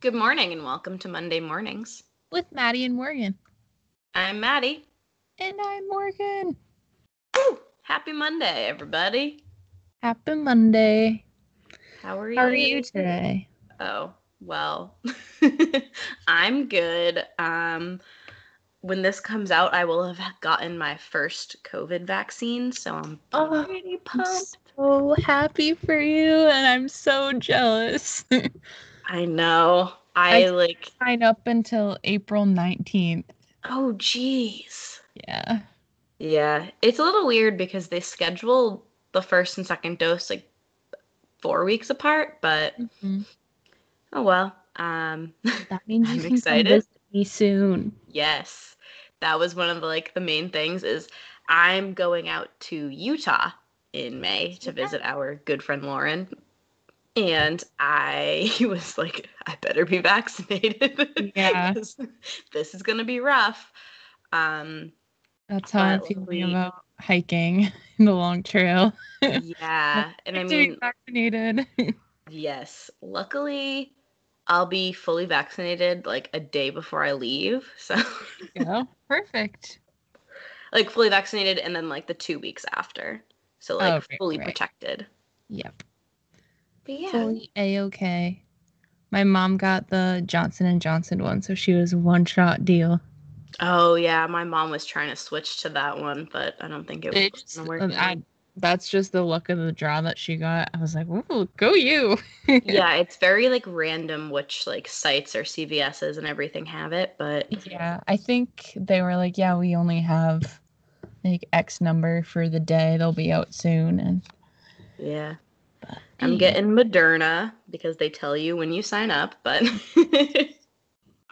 Good morning and welcome to Monday Mornings. with Maddie and Morgan. I'm Maddie. And I'm Morgan. Woo! Happy Monday, everybody. Happy Monday. How are you? How are you today? Oh, well, I'm good. Um, when this comes out, I will have gotten my first COVID vaccine, so I'm Oh, pretty I'm pumped. so happy for you, and I'm so jealous. I know. I, I- like. Sign up until April 19th. Oh, jeez. Yeah. Yeah, it's a little weird because they schedule the first and second dose like four weeks apart, but Mhm. oh well. Um, That means you I'm excited. visit me soon. yes, that was one of the like the main things is I'm going out to Utah in May to visit our good friend Lauren. And I was like, I better be vaccinated. Yeah. this is gonna be rough. Um, That's how I'm feeling we- about hiking in the long trail. yeah, and I to mean, vaccinated. Yes. Luckily, I'll be fully vaccinated like a day before I leave. So, yeah. Perfect. like, fully vaccinated and then like the two weeks after. So, like, Oh, right, fully right. protected. Yep. But yeah. fully a-okay my mom got the johnson and johnson one so she was one shot deal Oh, yeah. My mom was trying to switch to that one, but I don't think it It was just- going to work. uh, I- that's just the luck of the draw that she got i was like Ooh, go you yeah, it's very like random which like sites or CVS's and everything have it, but yeah i think they were like yeah we only have like x number for the day they'll be out soon and yeah. I'm mm. getting Moderna because they tell you when you sign up, but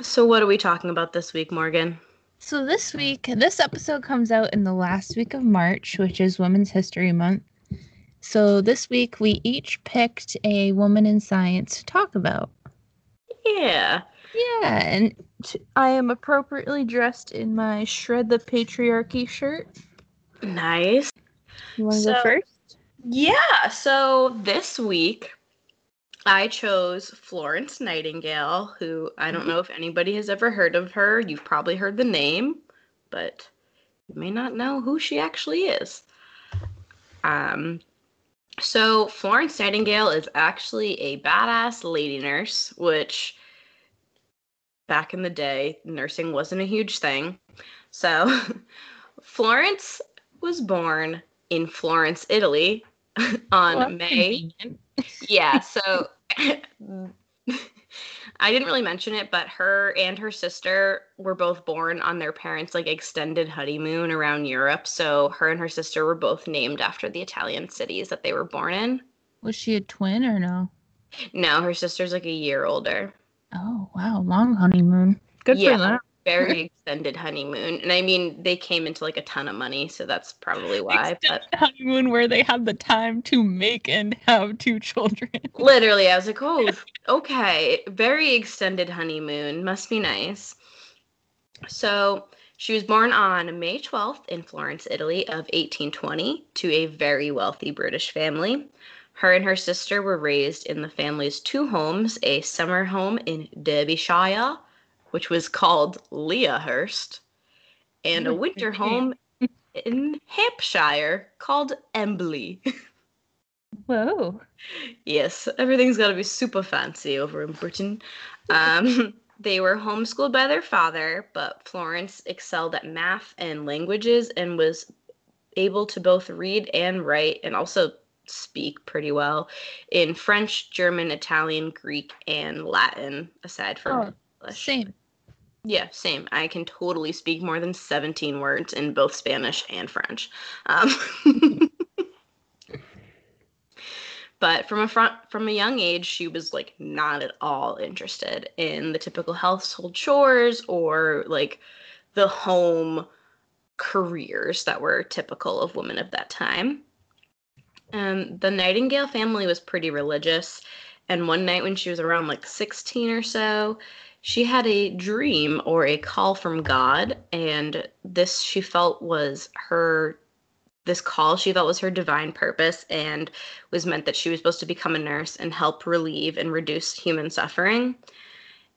So what are we talking about this week, Morgan? So this week, this episode comes out in the last week of March, which is Women's History Month. So this week we each picked a woman in science to talk about. Yeah. Yeah, and t- I am appropriately dressed in my shred the patriarchy shirt. Nice. You want to So- go first? Yeah. So this week, I chose Florence Nightingale, who I don't know if anybody has ever heard of her. You've probably heard the name, but you may not know who she actually is. Um, so Florence Nightingale is actually a badass lady nurse, which back in the day, nursing wasn't a huge thing. So Florence was born in Florence, Italy on Well, May yeah so i didn't really mention it but her and her sister were both born on their parents like extended honeymoon around europe so her and her sister were both named after the italian cities that they were born in Was she a twin or no? no her sister's like a year older Oh wow, long honeymoon. Good Yeah. for them. Very extended honeymoon. And i mean they came into like a ton of money so that's probably why but Extended honeymoon where they had the time to make and have two children. literally i was like oh okay very extended honeymoon must be nice. So she was born on may 12th in florence italy of 1820 to a very wealthy british family. Her and her sister were raised in the family's two homes a summer home in derbyshire which was called leahurst and a winter home in hampshire called embley Whoa. Yes, everything's got to be super fancy over in Britain. Um, they were homeschooled by their father, but Florence excelled at math and languages and was able to both read and write and also speak pretty well in French, German, Italian, Greek, and Latin, aside from Oh, English. Same. Yeah, same. I can totally speak more than 17 words in both Spanish and French. Um, but from a front from a young age, she was like not at all interested in the typical household chores or like the home careers that were typical of women of that time. Um, the Nightingale family was pretty religious, and one night when she was around like 16 or so, she had a dream or a call from God, and this she felt was her this call she felt was her divine purpose and was meant that she was supposed to become a nurse and help relieve and reduce human suffering.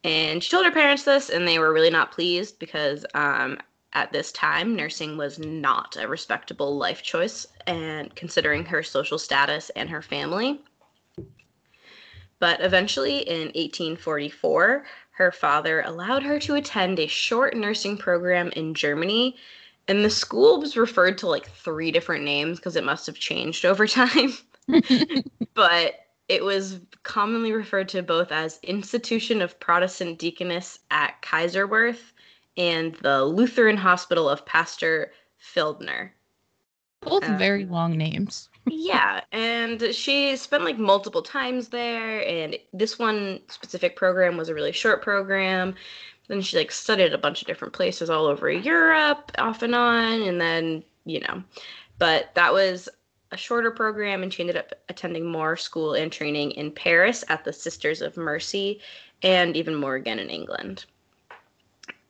And she told her parents this, and they were really not pleased because um, at this time, nursing was not a respectable life choice, and considering her social status and her family. But eventually, in 1844, her father allowed her to attend a short nursing program in Germany. And the school was referred to like three different names because it must have changed over time. but it was commonly referred to both as Institution of Protestant Deaconess at Kaiserswerth and the Lutheran Hospital of Pastor Fliedner. Both uh, very long names. Yeah, and she spent like multiple times there, and this one specific program was a really short program. Then she like studied a bunch of different places all over Europe, off and on, and then you know, but that was a shorter program, and she ended up attending more school and training in Paris at the Sisters of Mercy, and even more again in England.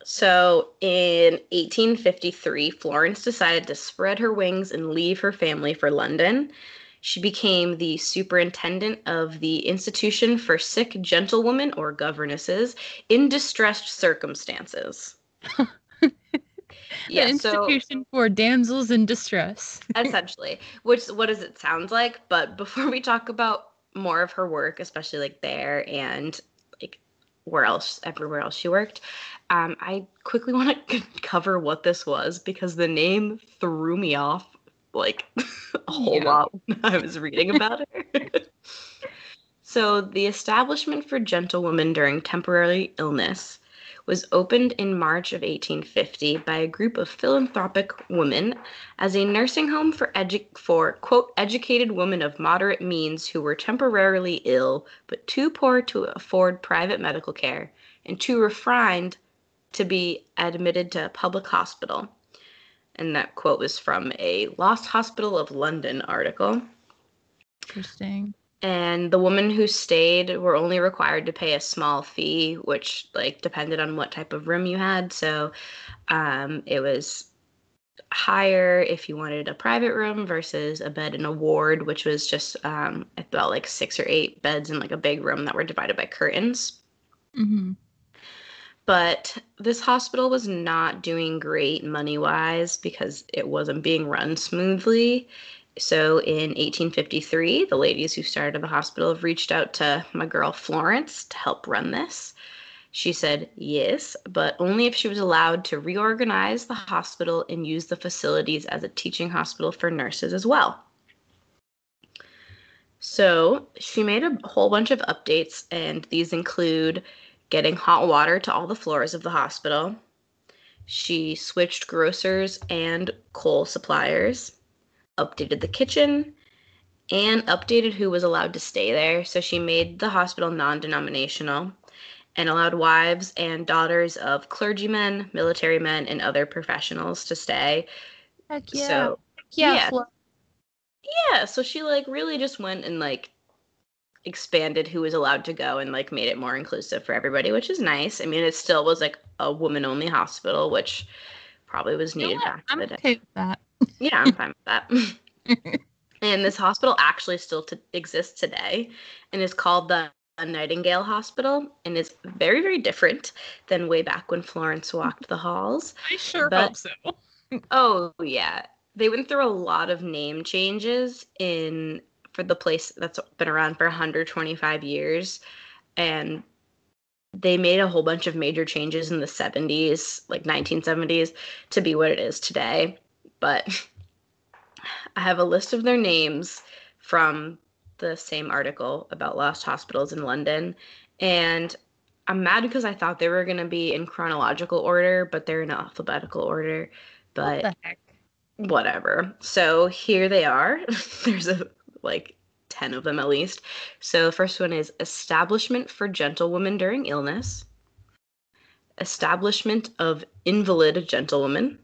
So in 1853, Florence decided to spread her wings and leave her family for London. She became the superintendent of the Institution for Sick Gentlewomen or Governesses in Distressed Circumstances. yeah, institution so, for damsels in distress. essentially, which what does it sound like? But before we talk about more of her work, especially like there and where else, everywhere else she worked, um, I quickly want to cover what this was because the name threw me off like a whole yeah. lot when I was reading about her. so, the Establishment for Gentlewomen During Temporary Illness was opened in March of 1850 by a group of philanthropic women as a nursing home for, edu- for quote educated women of moderate means who were temporarily ill but too poor to afford private medical care and too refined to be admitted to a public hospital. And that quote was from a Lost Hospital of London article. Interesting. And the women who stayed were only required to pay a small fee, which like depended on what type of room you had. So um, it was higher if you wanted a private room versus a bed in a ward, which was just um, about like six or eight beds in like a big room that were divided by curtains. Mm-hmm. But this hospital was not doing great money wise because it wasn't being run smoothly. So in 1853, the ladies who started the hospital have reached out to my girl Florence to help run this. She said yes, but only if she was allowed to reorganize the hospital and use the facilities as a teaching hospital for nurses as well. So she made a whole bunch of updates, and these include getting hot water to all the floors of the hospital. She switched grocers and coal suppliers, updated the kitchen, and updated who was allowed to stay there. So she made the hospital non denominational and allowed wives and daughters of clergymen, military men, and other professionals to stay. Heck yeah. So, yeah. Yeah. yeah. So she like really just went and like expanded who was allowed to go and like made it more inclusive for everybody, which is nice. I mean, it still was like a woman only hospital, which probably was needed you know back I'm in the okay day. with that. Yeah, I'm fine with that. and this hospital actually still to, exists today and is called the Nightingale Hospital and is very, very different than way back when Florence walked the halls. I sure but, hope so. oh, yeah. They went through a lot of name changes in for the place that's been around for 125 years and they made a whole bunch of major changes in the 70s like 1970s to be what it is today but i have a list of their names from the same article about lost hospitals in london and i'm mad because i thought they were going to be in chronological order but they're in alphabetical order but what whatever. So here they are. There's a like 10 of them at least. So the first one is Establishment for Gentlewomen During Illness, Establishment of Invalid Gentlewomen,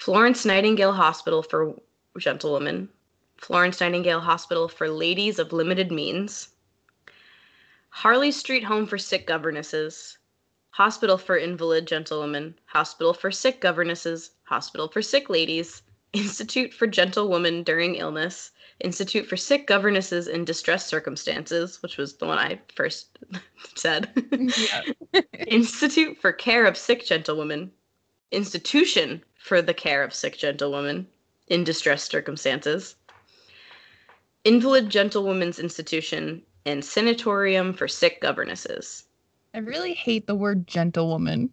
Florence Nightingale Hospital for Gentlewomen, Florence Nightingale Hospital for Ladies of Limited Means, Harley Street Home for Sick Governesses, Hospital for Invalid Gentlewomen, Hospital for Sick Governesses, Hospital for Sick Ladies, Institute for Gentlewomen During Illness, Institute for Sick Governesses in Distress Circumstances, which was the one I first said. Institute for Care of Sick Gentlewomen, Institution for the Care of Sick Gentlewomen in Distress Circumstances, Invalid Gentlewomen's Institution, and Sanatorium for Sick Governesses. I really hate the word gentlewoman.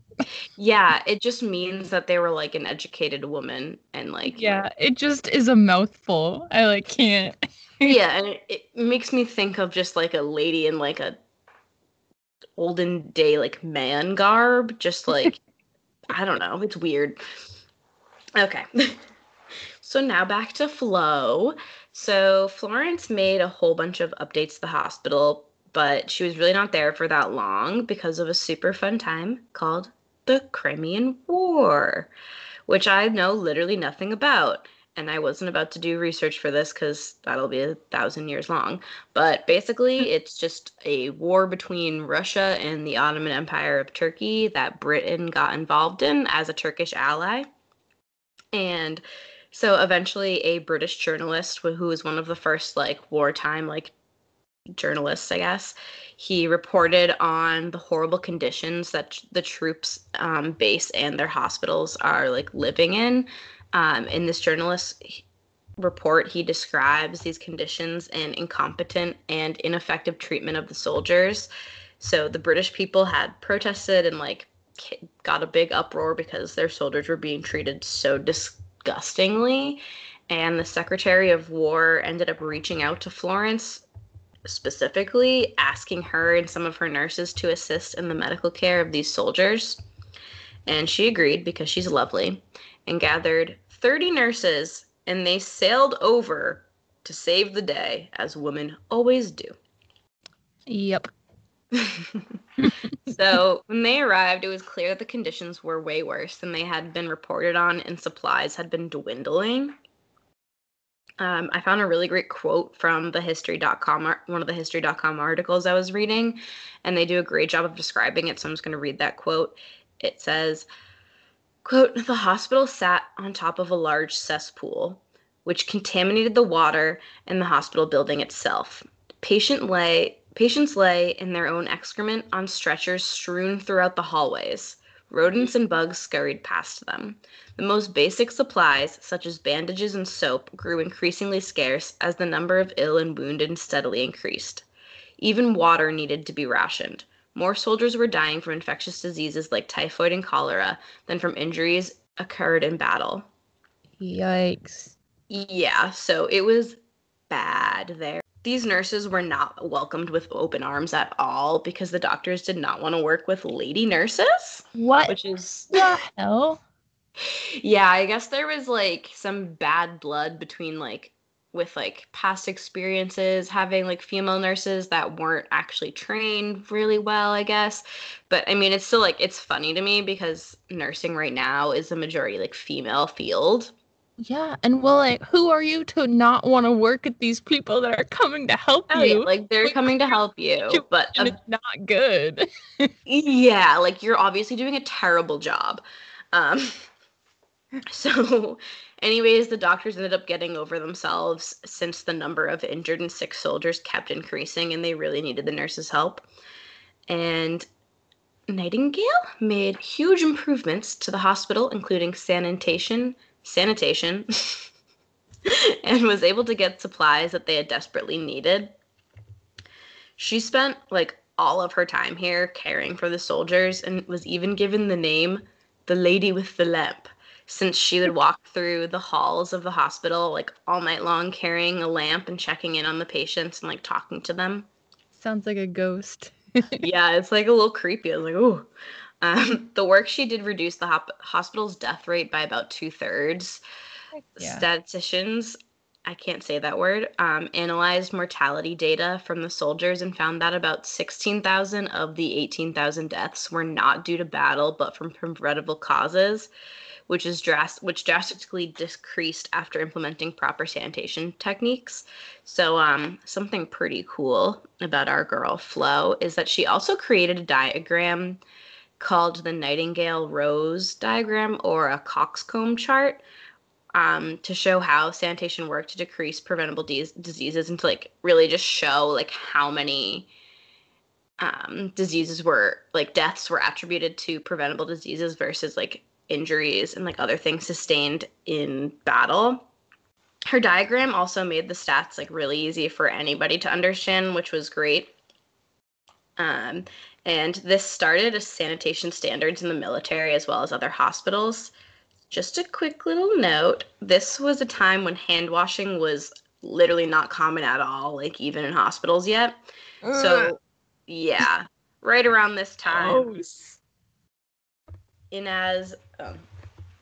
Yeah, it just means that they were like an educated woman and like Yeah, it just is a mouthful. I like can't. yeah, and it, it makes me think of just like a lady in like a olden day like man garb, just like I don't know, it's weird. Okay. so now back to Flo. So Florence made a whole bunch of updates to the hospital, but she was really not there for that long because of a super fun time called the Crimean War, which I know literally nothing about. And I wasn't about to do research for this because that'll be a thousand years long. But basically, it's just a war between Russia and the Ottoman Empire of Turkey that Britain got involved in as a Turkish ally. And so eventually, a British journalist who was one of the first like wartime like journalists, I guess, he reported on the horrible conditions that the troops um, base and their hospitals are like living in. Um, in this journalist report, he describes these conditions and incompetent and ineffective treatment of the soldiers. So the British people had protested and like got a big uproar because their soldiers were being treated so disgustingly. And the Secretary of War ended up reaching out to Florence specifically asking her and some of her nurses to assist in the medical care of these soldiers. And she agreed because she's lovely and gathered 30 nurses and they sailed over to save the day, as women always do. Yep. so when they arrived, it was clear that the conditions were way worse than they had been reported on, and supplies had been dwindling. Um, I found a really great quote from the history.com, one of the history.com articles I was reading, and they do a great job of describing it. So I'm just going to read that quote. It says, quote, the hospital sat on top of a large cesspool, which contaminated the water and the hospital building itself. Patient lay, patients lay in their own excrement on stretchers strewn throughout the hallways. Rodents and bugs scurried past them. The most basic supplies, such as bandages and soap, grew increasingly scarce as the number of ill and wounded steadily increased. Even water needed to be rationed. More soldiers were dying from infectious diseases like typhoid and cholera than from injuries occurred in battle. Yikes. Yeah, so it was bad there these nurses were not welcomed with open arms at all because the doctors did not want to work with lady nurses. What? Which is the hell? Yeah, I guess there was like some bad blood between like with like past experiences having like female nurses that weren't actually trained really well, I guess. But I mean, it's still like it's funny to me because nursing right now is a majority like female field. Yeah, and well, like, who are you to not want to work with these people that are coming to help oh, you? Yeah, like they're like, coming to help you, but uh, it's not good. yeah, like you're obviously doing a terrible job. Um, so, anyways, the doctors ended up getting over themselves since the number of injured and sick soldiers kept increasing, and they really needed the nurses' help. And Nightingale made huge improvements to the hospital, including sanitation sanitation and was able to get supplies that they had desperately needed. She spent like all of her time here caring for the soldiers and was even given the name the lady with the lamp since she would walk through the halls of the hospital like all night long carrying a lamp and checking in on the patients and like talking to them. Sounds like a ghost. yeah, it's like a little creepy. I was like, oh. Um, the work she did reduced the hop- hospital's death rate by about two thirds. Yeah. Statisticians, I can't say that word, um, analyzed mortality data from the soldiers and found that about 16,000 of the 18,000 deaths were not due to battle but from preventable causes, which is drast- which drastically decreased after implementing proper sanitation techniques. So, um, something pretty cool about our girl Flo is that she also created a diagram called the Nightingale Rose diagram or a coxcomb chart, um, to show how sanitation worked to decrease preventable de- diseases and to like really just show like how many um, diseases were like deaths were attributed to preventable diseases versus like injuries and like other things sustained in battle. Her diagram also made the stats like really easy for anybody to understand, which was great. Um, and this started as sanitation standards in the military as well as other hospitals. Just a quick little note this was a time when hand washing was literally not common at all, like even in hospitals yet. So, yeah, right around this time, Ignaz um,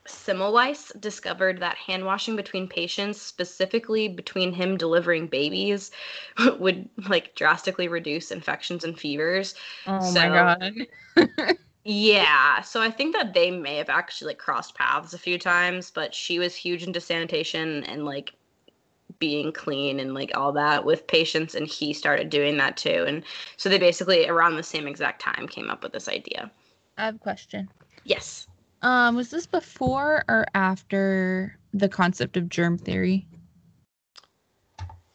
Semmelweis discovered that hand washing between patients, specifically between him delivering babies, would like drastically reduce infections and fevers. Oh So- my god. Yeah, so I think that they may have actually like crossed paths a few times, but she was huge into sanitation and like being clean and like all that with patients and he started doing that too. And so they basically around the same exact time came up with this idea. I have a question. Yes. Um, was this before or after the concept of germ theory?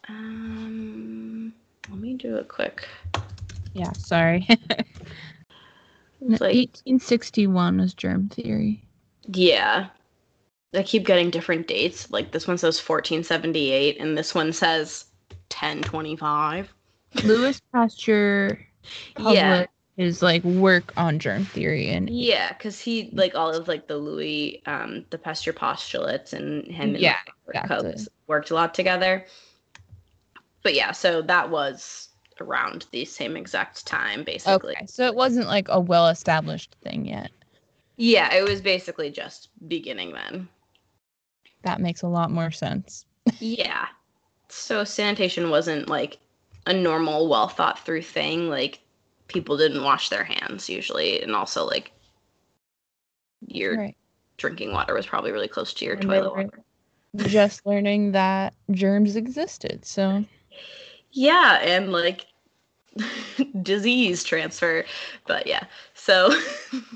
Um let me do a quick. Yeah, sorry. Like 1861 was germ theory. yeah. I keep getting different dates. Like this one says 1478 and this one says 1025. Louis Pasteur Yeah. His like work on germ theory and Yeah, because he like all of like the Louis, um, the Pasteur postulates, and him and Yeah, exactly. Worked a lot together. But yeah, so that was around the same exact time, basically. okay, so it wasn't like a well established thing yet. Yeah, it was basically just beginning then. That makes a lot more sense. yeah. So sanitation wasn't like a normal, well thought through thing. Like people didn't wash their hands usually, and also like your Right. drinking water was probably really close to your And toilet water. Just learning that germs existed. So Yeah, and like disease transfer. But yeah, so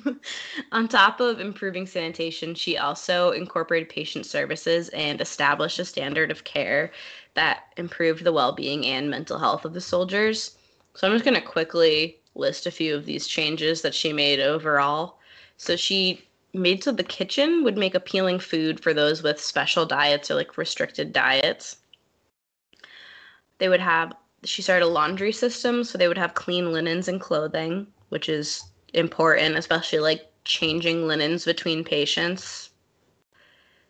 on top of improving sanitation, she also incorporated patient services and established a standard of care that improved the well being and mental health of the soldiers. So I'm just going to quickly list a few of these changes that she made overall. So she made so the kitchen would make appealing food for those with special diets or like restricted diets. They would have she started a laundry system so they would have clean linens and clothing, which is important, especially like changing linens between patients.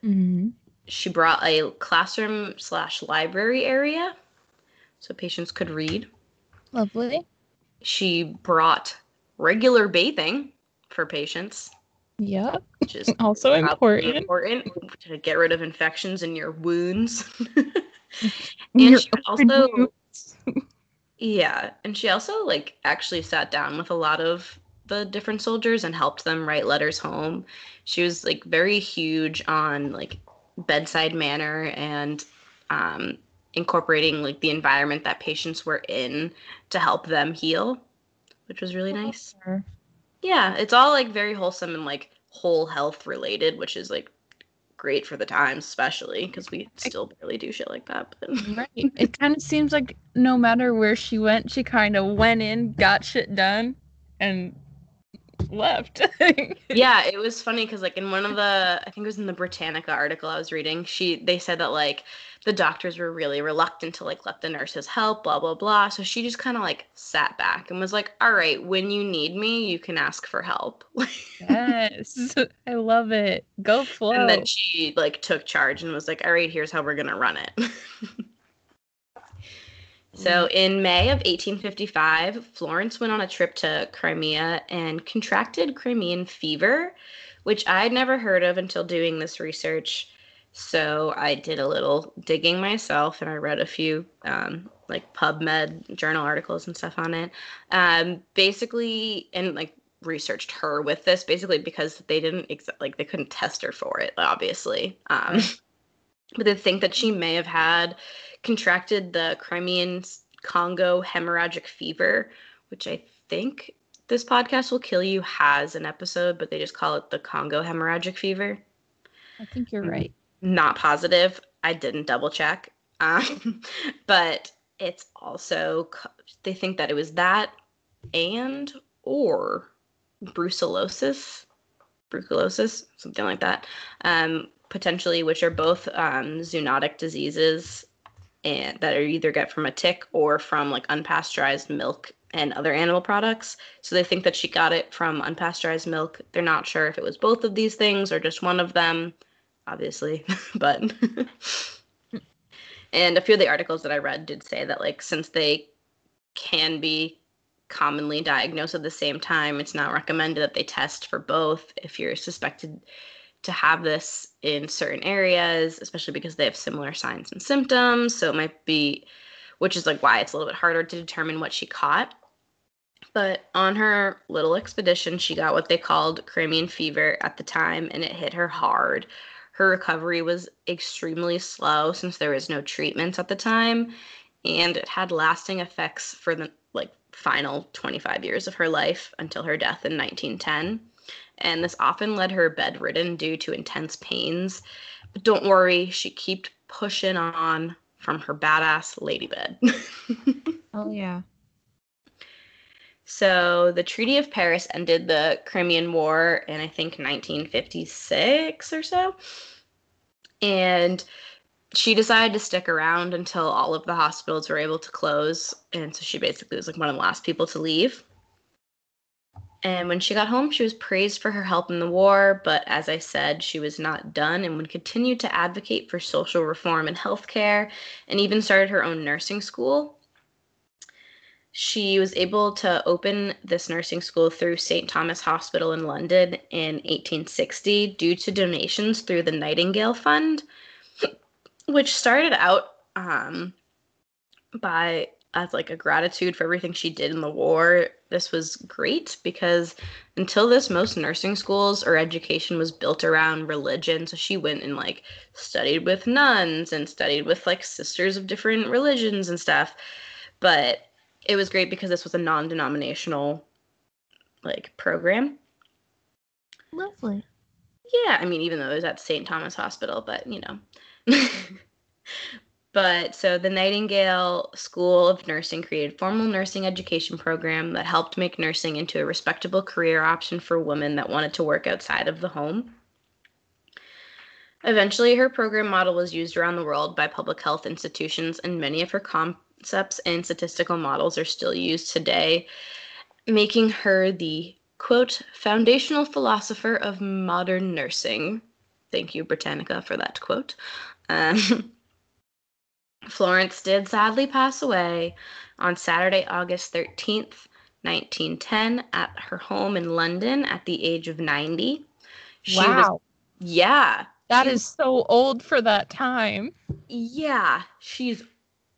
mhm. She brought a classroom slash library area so patients could read. lovely. She brought regular bathing for patients, Yep. which is Also important. important to get rid of infections in your wounds. Your she also- wounds. Yeah, and she also like actually sat down with a lot of the different soldiers and helped them write letters home. She was like very huge on like bedside manner and um, incorporating like the environment that patients were in to help them heal, which was really oh, nice. Yeah, it's all like very wholesome and like whole health related, which is like great for the times, especially because we still barely do shit like that. But Right. It kind of seems like no matter where she went, she kind of went in, got shit done, and left. yeah, it was funny because like in one of the I think it was in the Britannica article I was reading, she they said that like the doctors were really reluctant to like let the nurses help, blah blah blah. So she just kind of like sat back and was like, "All right, when you need me, you can ask for help." yes. I love it. Go Flo. and then she like took charge and was like, "All right, here's how we're gonna run it." so mm. in May of 1855, Florence went on a trip to Crimea and contracted Crimean fever, which I'd never heard of until doing this research. So I did a little digging myself, and I read a few um, like PubMed journal articles and stuff on it. Um, basically, and like researched her with this basically because they didn't ex- like they couldn't test her for it obviously um but they think that she may have had contracted the crimean congo hemorrhagic fever which i think this podcast will kill you has an episode but they just call it the congo hemorrhagic fever I think you're right. Not positive. I didn't double check. Um, but it's also they think that it was that and or brucellosis, brucellosis, something like that, um, potentially, which are both um, zoonotic diseases and that are either get from a tick or from like unpasteurized milk and other animal products. So they think that she got it from unpasteurized milk. They're not sure if it was both of these things or just one of them, obviously, but. and a few of the articles that I read did say that, like, since they can be commonly diagnosed at the same time, it's not recommended that they test for both if you're suspected to have this in certain areas, especially because they have similar signs and symptoms. So it might be, which is like why it's a little bit harder to determine what she caught. But on her little expedition, she got what they called Crimean fever at the time, and it hit her hard. Her recovery was extremely slow since there was no treatment at the time, and it had lasting effects for the like final 25 years of her life until her death in 1910. And this often led her bedridden due to intense pains. But don't worry, she kept pushing on from her badass lady bed. oh, yeah. So the Treaty of Paris ended the Crimean War in I think 1956 or so. And she decided to stick around until all of the hospitals were able to close. And so she basically was like one of the last people to leave. And when she got home, she was praised for her help in the war, but as I said, she was not done and would continue to advocate for social reform and healthcare, and even started her own nursing school she was able to open this nursing school through St. Thomas Hospital in London in 1860 due to donations through the Nightingale Fund, which started out um, by as like a gratitude for everything she did in the war. This was great because until this, most nursing schools or education was built around religion. So she went and like studied with nuns and studied with like sisters of different religions and stuff. But it was great because this was a non-denominational like program. Lovely. Yeah, I mean, even though it was at St. Thomas Hospital, but you know. but so the Nightingale School of Nursing created formal nursing education program that helped make nursing into a respectable career option for women that wanted to work outside of the home. Eventually, her program model was used around the world by public health institutions, and many of her com- concepts and statistical models are still used today, making her the quote foundational philosopher of modern nursing. Thank you, Britannica, for that quote. Um, Florence did sadly pass away on Saturday, August 13th, 1910, at her home in London at the age of 90. She wow. Was, yeah. That is so old for that time. Yeah, she's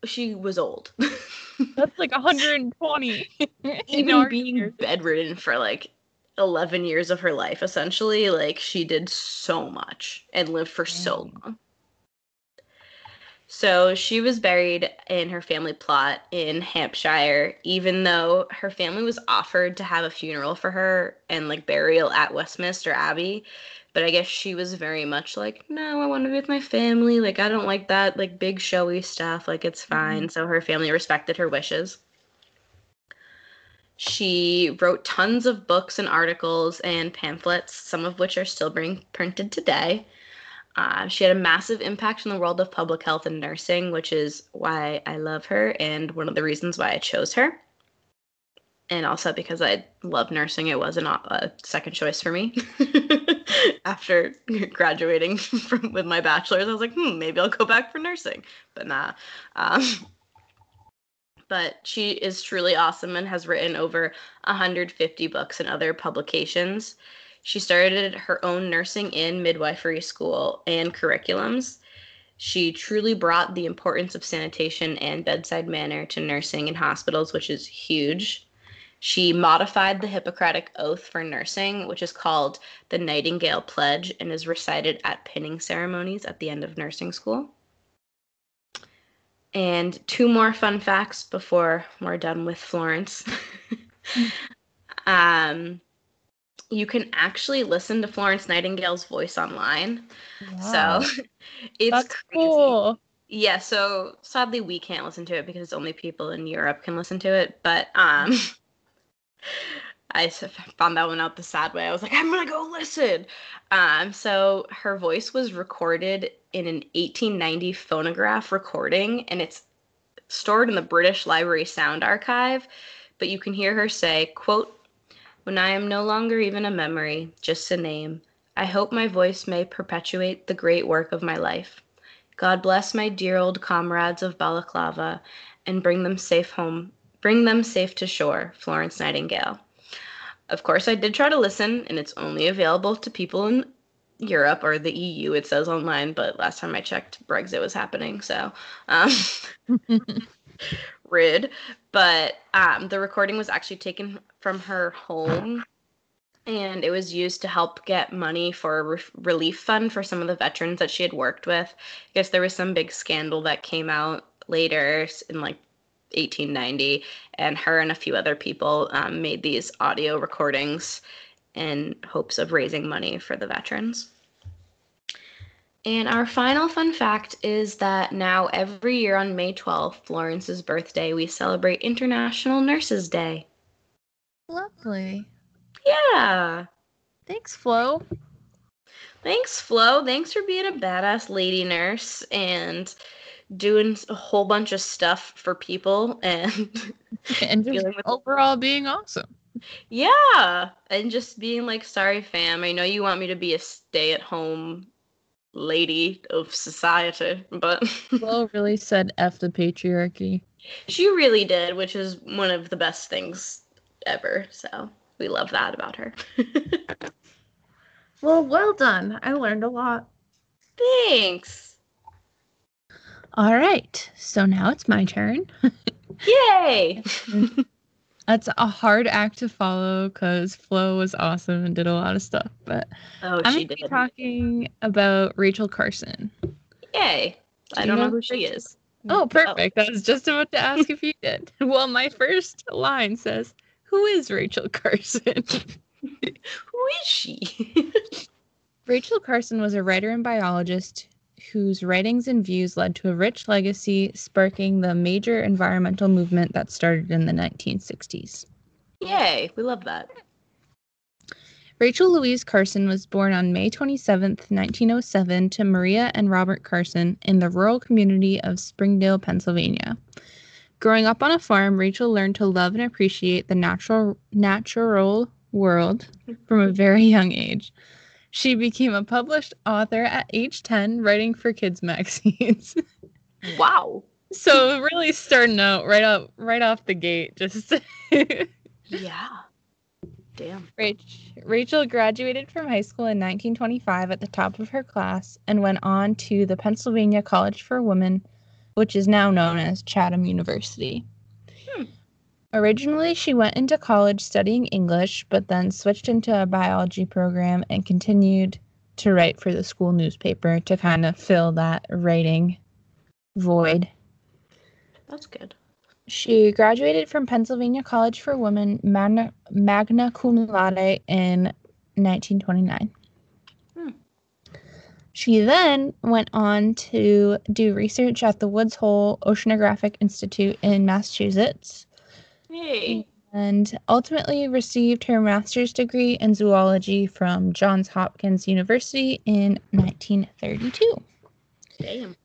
she was old. That's like 120. Even being years. bedridden for like 11 years of her life, essentially, like she did so much and lived for so long. So she was buried in her family plot in Hampshire, even though her family was offered to have a funeral for her and like burial at Westminster Abbey. But I guess she was very much like, no, I want to be with my family. Like, I don't like that, like, big showy stuff. Like, it's fine. Mm-hmm. So her family respected her wishes. She wrote tons of books and articles and pamphlets, some of which are still being printed today. Uh, she had a massive impact in the world of public health and nursing, which is why I love her and one of the reasons why I chose her and also because I love nursing, it wasn't a second choice for me. After graduating from with my bachelor's, I was like, hmm, maybe I'll go back for nursing, but nah. Um, but she is truly awesome and has written over 150 books and other publications. She started her own nursing in midwifery school and curriculums. She truly brought the importance of sanitation and bedside manner to nursing in hospitals, which is huge. She modified the Hippocratic Oath for nursing, which is called the Nightingale Pledge and is recited at pinning ceremonies at the end of nursing school. And two more fun facts before we're done with Florence. um, you can actually listen to Florence Nightingale's voice online. Wow. So it's That's crazy. cool. Yeah, so sadly we can't listen to it because only people in Europe can listen to it. But um, I found that one out the sad way. I was like, I'm gonna go listen. Um, so her voice was recorded in an 1890 phonograph recording, and it's stored in the British Library Sound Archive. But you can hear her say, "quote When I am no longer even a memory, just a name, I hope my voice may perpetuate the great work of my life." God bless my dear old comrades of Balaclava and bring them safe home. Bring them safe to shore, Florence Nightingale. Of course, I did try to listen, and it's only available to people in Europe or the EU, it says online, but last time I checked, Brexit was happening, so um, rude. But um, the recording was actually taken from her home and it was used to help get money for a re- relief fund for some of the veterans that she had worked with. I guess there was some big scandal that came out later in like 1890, and her and a few other people um, made these audio recordings in hopes of raising money for the veterans. And our final fun fact is that now every year on May 12th, Florence's birthday, we celebrate International Nurses Day. Lovely. Yeah. Thanks, Flo. Thanks, Flo. Thanks for being a badass lady nurse and doing a whole bunch of stuff for people and And just Dealing with- overall being awesome. yeah, and just being like, sorry, fam. I know you want me to be a stay-at-home lady of society, but Well, really said F the patriarchy. she really did, which is one of the best things ever. So we love that about her. Well, well done. I learned a lot. Thanks. All right. So now it's my turn. Yay. That's a hard act to follow because Flo was awesome and did a lot of stuff. But Oh, I'm going to be talking about Rachel Carson. Yay. Do I don't know know who she Rachel- is. Oh, oh, perfect. I was just about to ask if you did. Well, my first line says, Who is Rachel Carson? Who is she? Rachel Carson was a writer and biologist whose writings and views led to a rich legacy, sparking the major environmental movement that started in the 1960s. Yay. We love that. Rachel Louise Carson was born on May 27, 1907, to Maria and Robert Carson in the rural community of Springdale, Pennsylvania. Growing up on a farm, Rachel learned to love and appreciate the natural natural world from a very young age. She became a published author at age 10, writing for kids magazines. Wow. so really starting out right up right off the gate, just Yeah. Damn. Rach- Rachel graduated from high school in 1925 at the top of her class and went on to the Pennsylvania College for Women, which is now known as Chatham University. Originally, she went into college studying English, but then switched into a biology program and continued to write for the school newspaper to kind of fill that writing void. That's good. She graduated from Pennsylvania College for Women magna, magna cum laude in 1929. Hmm. She then went on to do research at the Woods Hole Oceanographic Institute in Massachusetts Yay. and ultimately received her master's degree in zoology from Johns Hopkins University in 1932. Damn.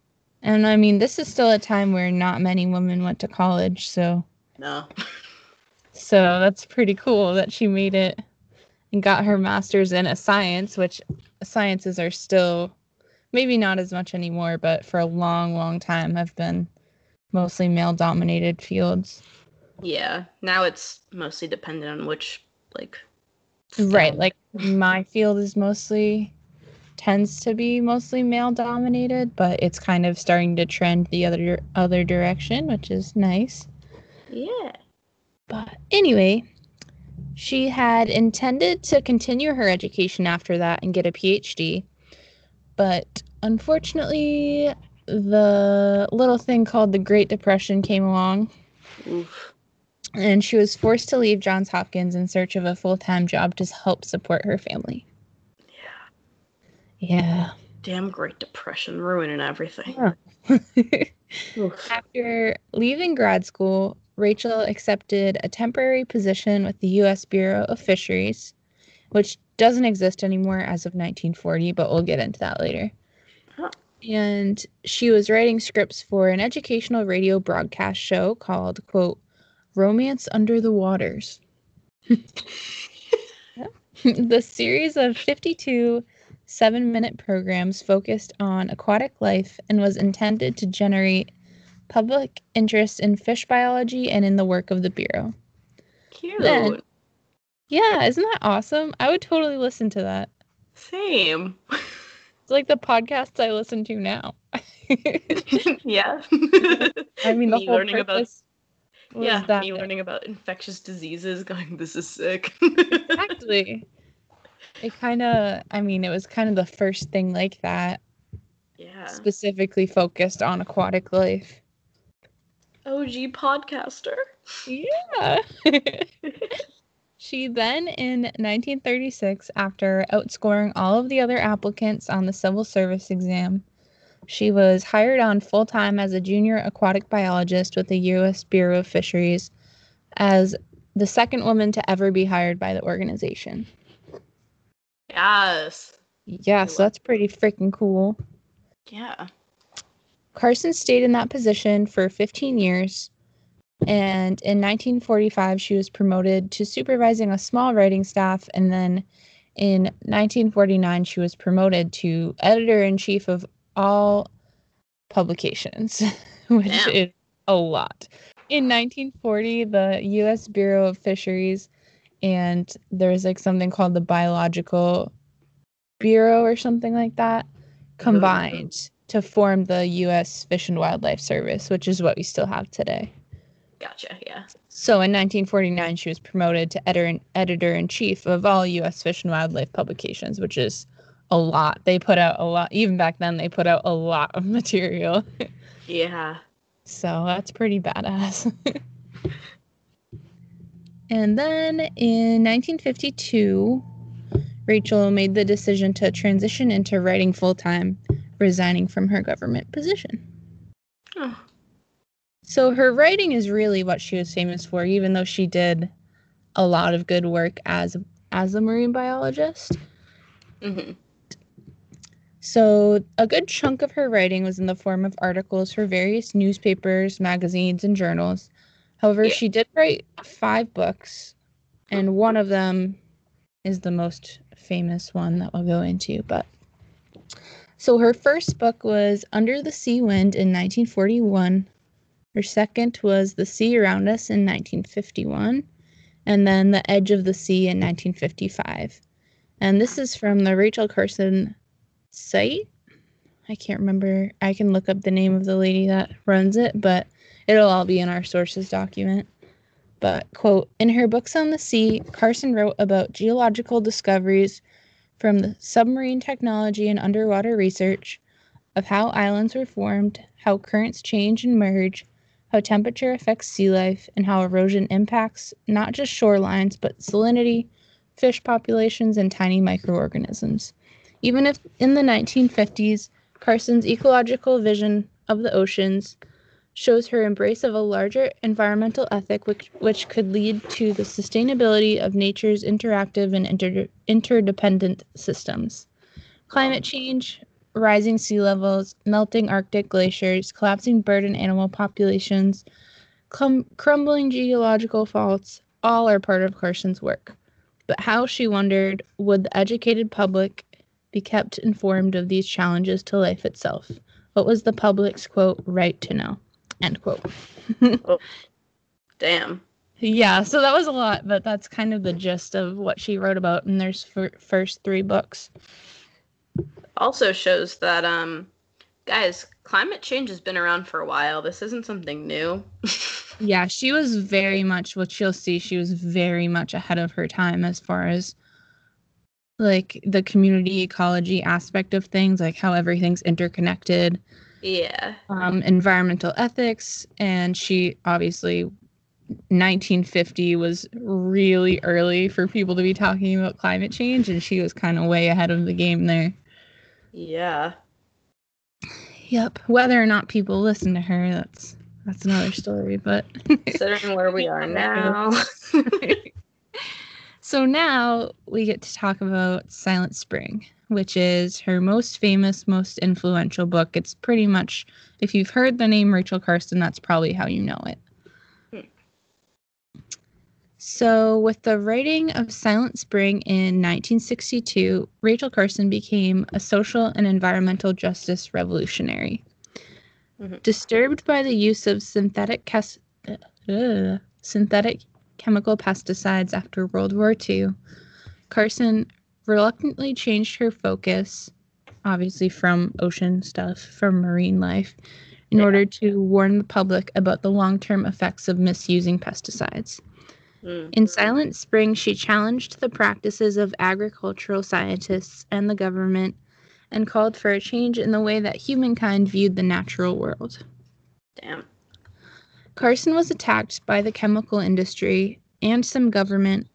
And I mean, this is still a time where not many women went to college, so No. So that's pretty cool that she made it and got her master's in a science, which sciences are still maybe not as much anymore, but for a long, long time have been mostly male dominated fields. Yeah. Now it's mostly dependent on which, like. Right. Like my field is mostly tends to be mostly male dominated, but it's kind of starting to trend the other other direction, which is nice. Yeah. But anyway, she had intended to continue her education after that and get a PhD. But unfortunately, the little thing called the Great Depression came along Oof. And she was forced to leave Johns Hopkins in search of a full time job to help support her family. Yeah. Yeah. Damn Great Depression ruining everything. Yeah. After leaving grad school, Rachel accepted a temporary position with the U.S. Bureau of Fisheries, which doesn't exist anymore as of 1940, but we'll get into that later. Huh. And she was writing scripts for an educational radio broadcast show called, quote, Romance Under the Waters. the series of 52 seven minute programs focused on aquatic life and was intended to generate public interest in fish biology and in the work of the Bureau. Cute. Then- Yeah, isn't that awesome? I would totally listen to that. Same. It's like the podcasts I listen to now. yeah. I mean, the Me whole learning about purpose was yeah, that me learning about infectious diseases, going, this is sick. exactly. It kind of, I mean, it was kind of the first thing like that, yeah. specifically focused on aquatic life. OG podcaster. Yeah. She then, in 1936, after outscoring all of the other applicants on the civil service exam, she was hired on full time as a junior aquatic biologist with the U.S. Bureau of Fisheries as the second woman to ever be hired by the organization. Yes. Yeah, so that's pretty freaking cool. Yeah. Carson stayed in that position for 15 years, and in 1945 she was promoted to supervising a small writing staff, and then in 1949 she was promoted to editor in chief of all publications, which is a lot. In 1940, the U.S. Bureau of Fisheries and there's like something called the Biological Bureau or something like that combined to form the U.S. Fish and Wildlife Service, which is what we still have today. Gotcha. Yeah. So in 1949, she was promoted to editor editor in chief of all U.S. Fish and Wildlife publications, which is a lot. They put out a lot. Even back then, they put out a lot of material. Yeah. So that's pretty badass. and then in 1952, Rachel made the decision to transition into writing full time, resigning from her government position. Oh, So her writing is really what she was famous for, even though she did a lot of good work as as a marine biologist. hmm So a good chunk of her writing was in the form of articles for various newspapers, magazines, and journals. However, Yeah. she did write five books, and oh. one of them is the most famous one that we'll go into. But so her first book was Under the Sea Wind in 1941. Her second was The Sea Around Us in 1951, and then The Edge of the Sea in 1955. And this is from the Rachel Carson site. I can't remember. I can look up the name of the lady that runs it, but it'll all be in our sources document. But, quote, in her books on the sea, Carson wrote about geological discoveries from the submarine technology and underwater research, of how islands were formed, how currents change and merge, how temperature affects sea life, and how erosion impacts not just shorelines, but salinity, fish populations, and tiny microorganisms. Even if in the 1950s, Carson's ecological vision of the oceans shows her embrace of a larger environmental ethic which, which could lead to the sustainability of nature's interactive and inter- interdependent systems. Climate change, rising sea levels, melting Arctic glaciers, collapsing bird and animal populations, clum- crumbling geological faults, all are part of Carson's work. But how, she wondered, would the educated public be kept informed of these challenges to life itself? What was the public's quote right to know? End quote. Damn. Yeah, so that was a lot, but that's kind of the gist of what she wrote about in their first three books. Also shows that um guys, climate change has been around for a while. This isn't something new. Yeah, she was very much what you'll see. She was very much ahead of her time as far as like the community ecology aspect of things, like how everything's interconnected, yeah. um, environmental ethics, and she obviously 1950 was really early for people to be talking about climate change, and she was kind of way ahead of the game there. Yeah. Yep. Whether or not people listen to her, that's that's another story. But considering where we are now. so now we get to talk about Silent Spring, which is her most famous, most influential book. It's pretty much, if you've heard the name Rachel Carson, that's probably how you know it. So, with the writing of Silent Spring in 1962, Rachel Carson became a social and environmental justice revolutionary. Mm-hmm. Disturbed by the use of synthetic cas- uh, synthetic chemical pesticides after World War II, Carson reluctantly changed her focus, obviously from ocean stuff, from marine life, in yeah. order to warn the public about the long term effects of misusing pesticides. Mm. In Silent Spring, she challenged the practices of agricultural scientists and the government and called for a change in the way that humankind viewed the natural world. Damn. Carson was attacked by the chemical industry and some government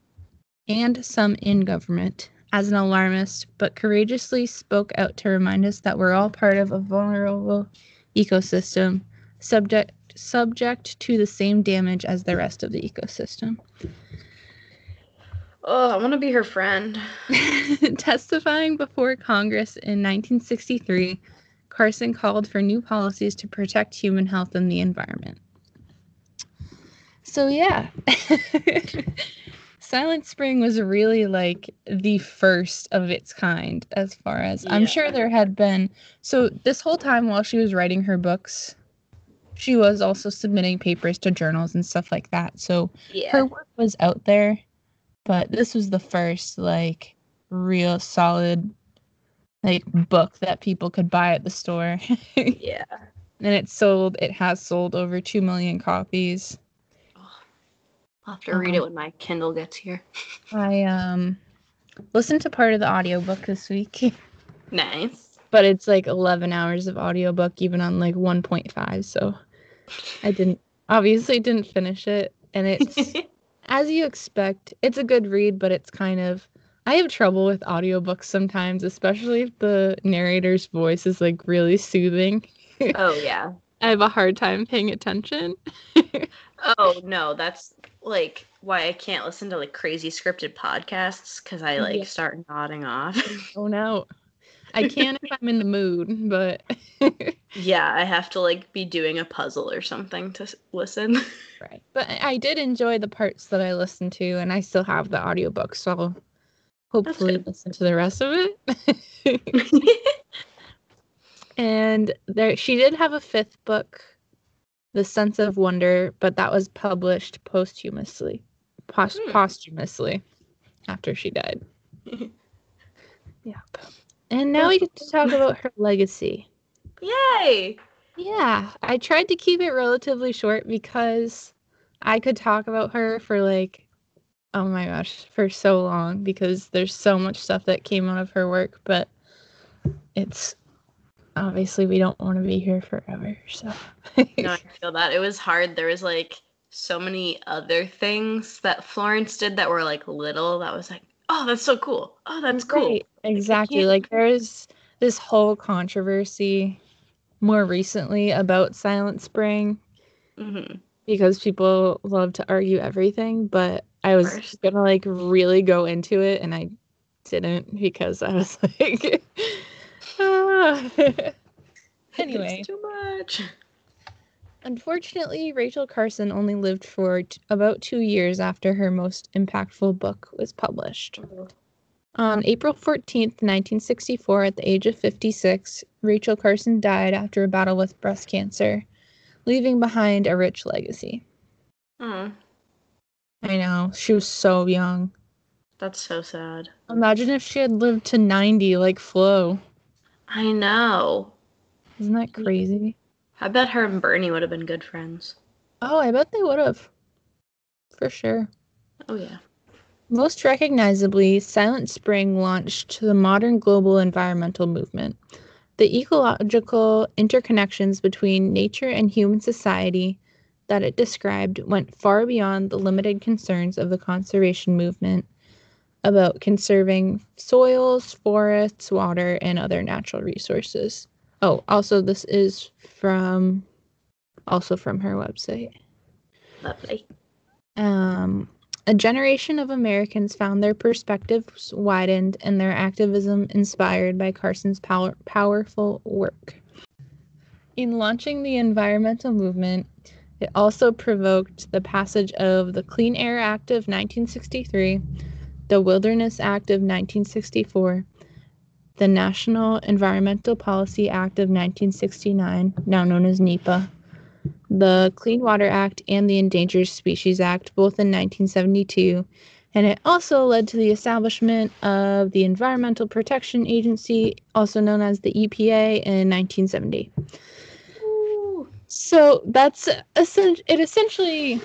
and some in government as an alarmist, but courageously spoke out to remind us that we're all part of a vulnerable ecosystem subject subject to the same damage as the rest of the ecosystem. Oh, I want to be her friend. Testifying before Congress in 1963, Carson called for new policies to protect human health and the environment. So, yeah. Silent Spring was really like the first of its kind, as far as yeah. I'm sure there had been. So, this whole time while she was writing her books, she was also submitting papers to journals and stuff like that. So yeah. her work was out there, but this was the first like real solid like book that people could buy at the store. yeah. And it sold it has sold over 2 million copies. I'll have to read it when my Kindle gets here. I um listened to part of the audiobook this week. Nice but it's like 11 hours of audiobook even on like 1.5 so I didn't obviously didn't finish it and it's as you expect, it's a good read, but it's kind of I have trouble with audiobooks sometimes, especially if the narrator's voice is like really soothing. Oh yeah. I have a hard time paying attention. oh no, that's like why I can't listen to like crazy scripted podcasts because I like yeah. start nodding off. oh no. I can if I'm in the mood, but yeah, I have to like be doing a puzzle or something to listen. Right. But I did enjoy the parts that I listened to and I still have the audiobook, so I'll hopefully listen to the rest of it. And there she did have a fifth book, The Sense of Wonder, but that was published posthumously. Post- hmm. posthumously after she died. yep. And now we get to talk about her legacy. Yay! Yeah, I tried to keep it relatively short because I could talk about her for like, oh my gosh, for so long because there's so much stuff that came out of her work, but it's obviously we don't want to be here forever. So, no, I feel that. It was hard. There was like so many other things that Florence did that were like little that was like, oh, that's so cool. Oh, that's cool. Right. Exactly. Like there's this whole controversy more recently about Silent Spring mm-hmm. because people love to argue everything, but I was First. gonna like really go into it and I didn't because I was like. anyway, too much. Unfortunately, Rachel Carson only lived for t- about two years after her most impactful book was published. On April 14th, 1964, at the age of 56, Rachel Carson died after a battle with breast cancer, leaving behind a rich legacy. Hmm. I know. She was so young. That's so sad. Imagine if she had lived to 90 like Flo. I know. Isn't that crazy? I bet her and Bernie would have been good friends. Oh, I bet they would have. For sure. Oh, yeah. Most recognizably, Silent Spring launched the modern global environmental movement. The ecological interconnections between nature and human society that it described went far beyond the limited concerns of the conservation movement about conserving soils, forests, water, and other natural resources. Oh, also, this is from also from her website. Lovely. Um, a generation of Americans found their perspectives widened and their activism inspired by Carson's power- powerful work. In launching the environmental movement, it also provoked the passage of the Clean Air Act of 1963, the Wilderness Act of 1964, the National Environmental Policy Act of 1969, now known as NEPA, the Clean Water Act and the Endangered Species Act, both in 1972. And it also led to the establishment of the Environmental Protection Agency, also known as the EPA, in 1970. Ooh. So that's it. Essentially,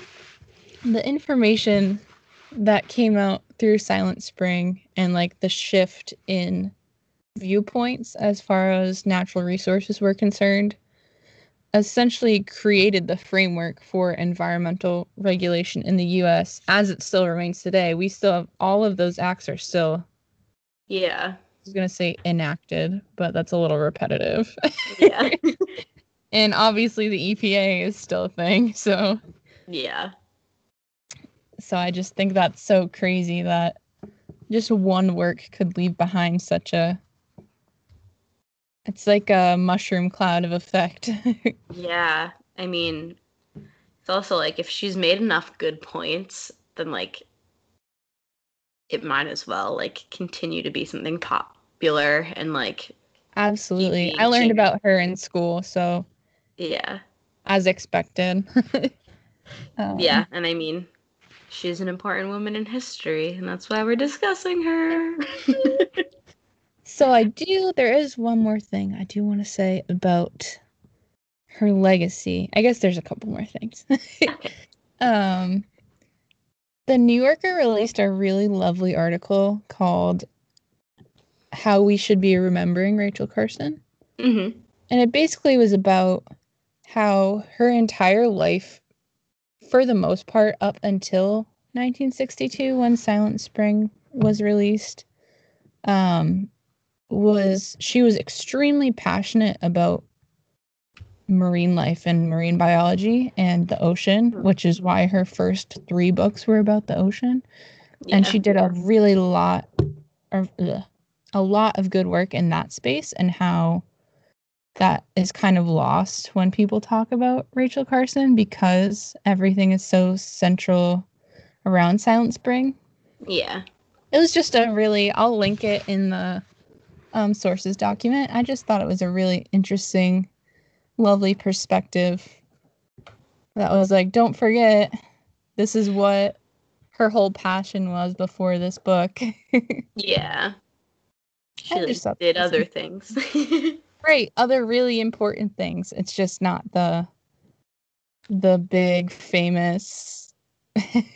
the information that came out through Silent Spring and like the shift in viewpoints as far as natural resources were concerned essentially created the framework for environmental regulation in the US as it still remains today. We still have all of those acts are still Yeah. I was going to say enacted, but that's a little repetitive. Yeah. and obviously the EPA is still a thing. So yeah. So I just think that's so crazy that just one work could leave behind such a it's like a mushroom cloud of effect. Yeah. I mean, it's also like if she's made enough good points, then like it might as well like continue to be something popular and like Absolutely. I learned about her in school, so yeah. as expected. Um, Yeah, and I mean, she's an important woman in history, and that's why we're discussing her. So I do. There is one more thing I do want to say about her legacy. I guess there's a couple more things. um, the New Yorker released a really lovely article called "How We Should Be Remembering Rachel Carson," hmm and it basically was about how her entire life, for the most part, up until 1962 when Silent Spring was released, um, was she was extremely passionate about marine life and marine biology and the ocean, Hmm. which is why her first three books were about the ocean. Yeah. And she did a really lot, or ugh, a lot of good work in that space, and how that is kind of lost when people talk about Rachel Carson because everything is so central around Silent Spring yeah. it was just a really i'll link it in the um, sources document i just thought it was a really interesting lovely perspective that was like don't forget this is what her whole passion was before this book Yeah. She like, just did other things. right other really important things it's just not the the big famous thing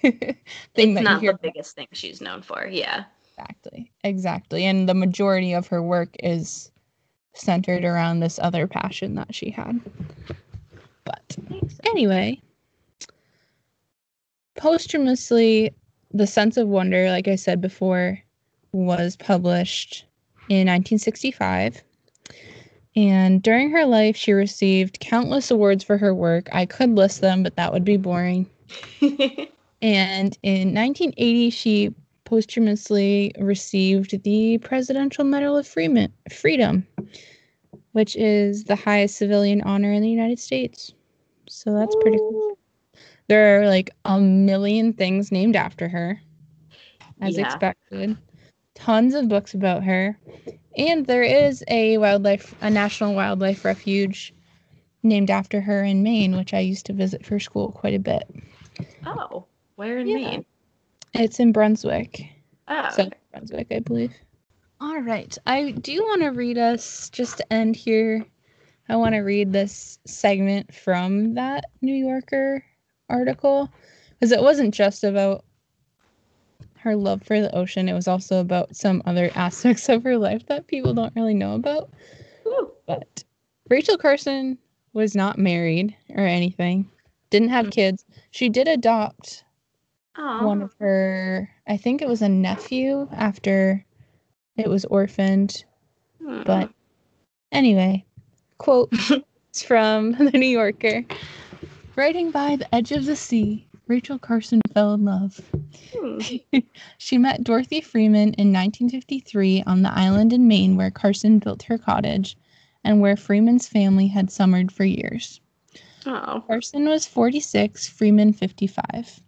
it's that not you hear the biggest thing she's known for. Yeah. Exactly. Exactly. And the majority of her work is centered around this other passion that she had. But anyway, posthumously, The Sense of Wonder, like I said before, was published in 1965. And during her life, she received countless awards for her work. I could list them, but that would be boring. And in 1980, she posthumously received the Presidential Medal of Freedom, which is the highest civilian honor in the United States. So that's pretty cool. There are like a million things named after her, as Yeah. expected. Tons of books about her. And there is a wildlife, a national wildlife refuge named after her in Maine, which I used to visit for school quite a bit. oh, where in Yeah. Maine? It's in Brunswick. Oh, South Brunswick, I believe. All right. I do want to read us just to end here. I want to read this segment from that New Yorker article because it wasn't just about her love for the ocean, it was also about some other aspects of her life that people don't really know about. Woo. But Rachel Carson was not married or anything. Didn't have kids. She did adopt Oh. one of her, I think it was a nephew after it was orphaned. Hmm. But anyway, quote from the New Yorker. Writing by the edge of the sea, Rachel Carson fell in love. Hmm. She met Dorothy Freeman in 1953 on the island in Maine where Carson built her cottage and where Freeman's family had summered for years. Oh. Carson was 46, Freeman 55.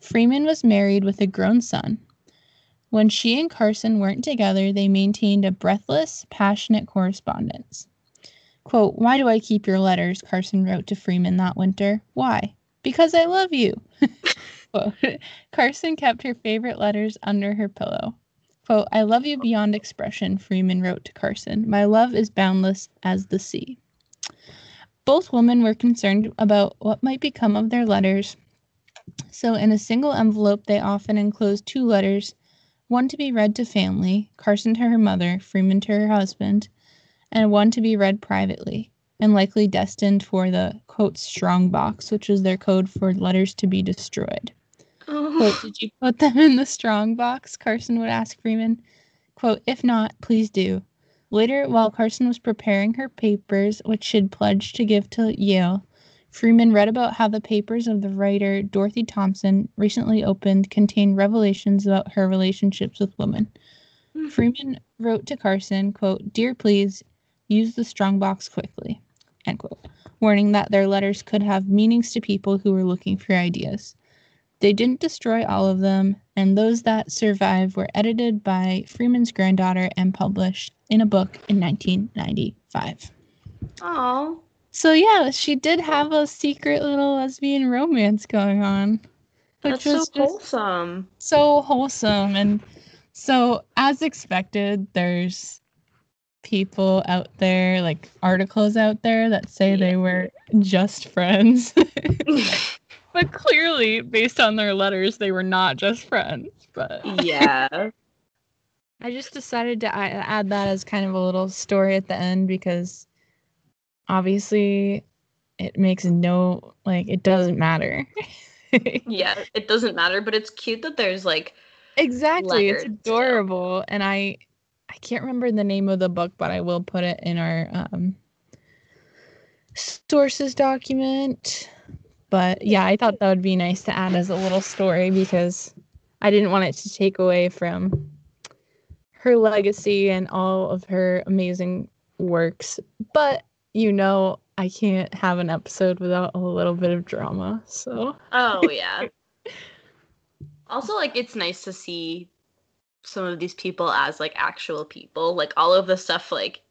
Freeman was married with a grown son. When she and Carson weren't together, they maintained a breathless, passionate correspondence. Quote, Why do I keep your letters? Carson wrote to Freeman that winter. Why? Because I love you. Carson kept her favorite letters under her pillow. Quote, I love you beyond expression, Freeman wrote to Carson. My love is boundless as the sea. Both women were concerned about what might become of their letters, so in a single envelope they often enclosed two letters, one to be read to family, Carson to her mother, Freeman to her husband, and one to be read privately, and likely destined for the quote strong box, which was their code for letters to be destroyed. Oh. Quote, did you put them in the strong box? Carson would ask Freeman. Quote, if not, please do. Later, while Carson was preparing her papers, which she'd pledged to give to Yale, Freeman read about how the papers of the writer Dorothy Thompson, recently opened, contained revelations about her relationships with women. Hmm. Freeman wrote to Carson, quote, Dear please, use the strong box quickly, end quote, warning that their letters could have meanings to people who were looking for ideas. They didn't destroy all of them, and those that survive were edited by Freeman's granddaughter and published in a book in 1995. Oh. So yeah, she did have a secret little lesbian romance going on, which That's so was just wholesome. so wholesome. And so, as expected, there's people out there, like articles out there, that say they were just friends. but clearly, based on their letters, they were not just friends. But yeah. I just decided to add that as kind of a little story at the end because obviously it makes no, like, it doesn't matter. Yeah. It doesn't matter, but it's cute that there's like Exactly. It's letters, too. adorable. And I I can't remember the name of the book, but I will put it in our um sources document. But yeah, I thought that would be nice to add as a little story because I didn't want it to take away from her legacy and all of her amazing works. But you know, I can't have an episode without a little bit of drama. So Oh yeah. also, like it's nice to see some of these people as like actual people. Like all of the stuff like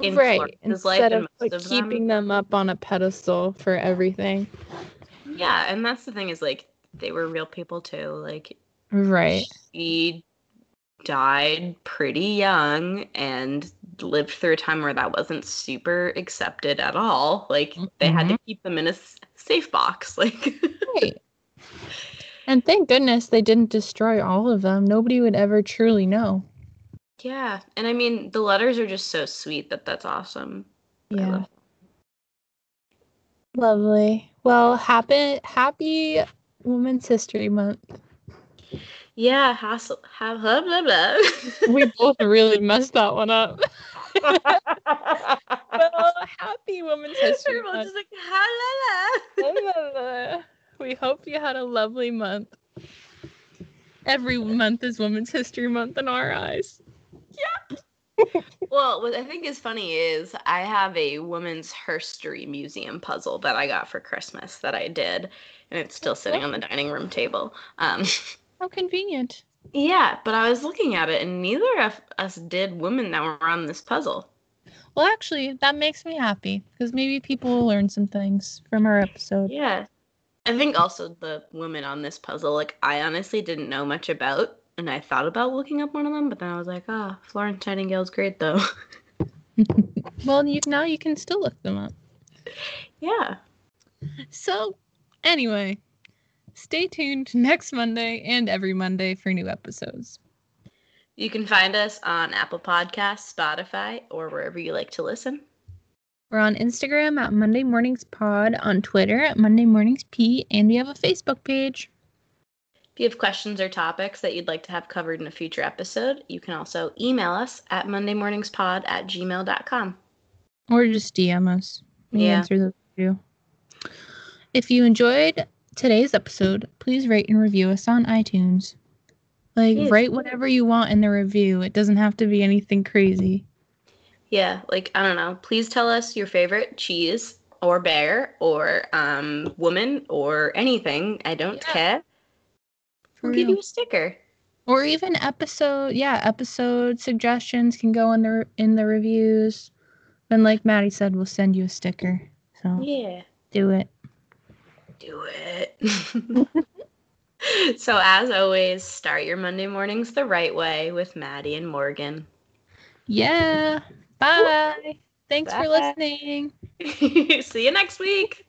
in right Florence's life instead of like of keeping them. them up on a pedestal for everything Yeah, and that's the thing is like they were real people too. Like right she died pretty young and lived through a time where that wasn't super accepted at all. Like they had to mm-hmm. keep them in a safe box. Like right and thank goodness they didn't destroy all of them. Nobody would ever truly know. Yeah, and I mean the letters are just so sweet that that's awesome. Yeah. love- lovely. Well happy happy women's history month. Yeah, hassle, have blah blah blah. we both really messed that one up. Well happy women's history month. just like, ha la la. We hope you had a lovely month every month is women's history month in our eyes Yep. Well, what I think is funny is I have a women's herstory museum puzzle that I got for Christmas that I did, and it's still sitting on the dining room table. Um, how convenient yeah, but I was looking at it, and neither of us did women that were on this puzzle. Well, actually, that makes me happy because maybe people will learn some things from our episode. Yeah. I think also the women on this puzzle, like, I honestly didn't know much about, and I thought about looking up one of them, but then I was like, ah, Florence Nightingale's great, though. Well, you now you can still look them up. yeah. So, anyway, stay tuned next Monday and every Monday for new episodes. You can find us on Apple Podcasts, Spotify, or wherever you like to listen. We're on Instagram at Monday Mornings Pod, on Twitter at Monday Mornings P, and we have a Facebook page. If you have questions or topics that you'd like to have covered in a future episode, you can also email us at mondaymorningspod at gmail.com. Or just DM us. We Yeah. answer those too. If you enjoyed today's episode, please rate and review us on iTunes. Like, write whatever you want in the review. It doesn't have to be anything crazy. Yeah, like, I don't know. Please tell us your favorite cheese or bear or um, woman or anything. I don't Yeah. care. For We'll give you a sticker. or even episode yeah episode suggestions can go in the in the reviews and like maddie said we'll send you a sticker so Yeah. do it Do it. so, as always, start your Monday mornings the right way with Maddie and Morgan. yeah bye. Thanks for listening. See you next week.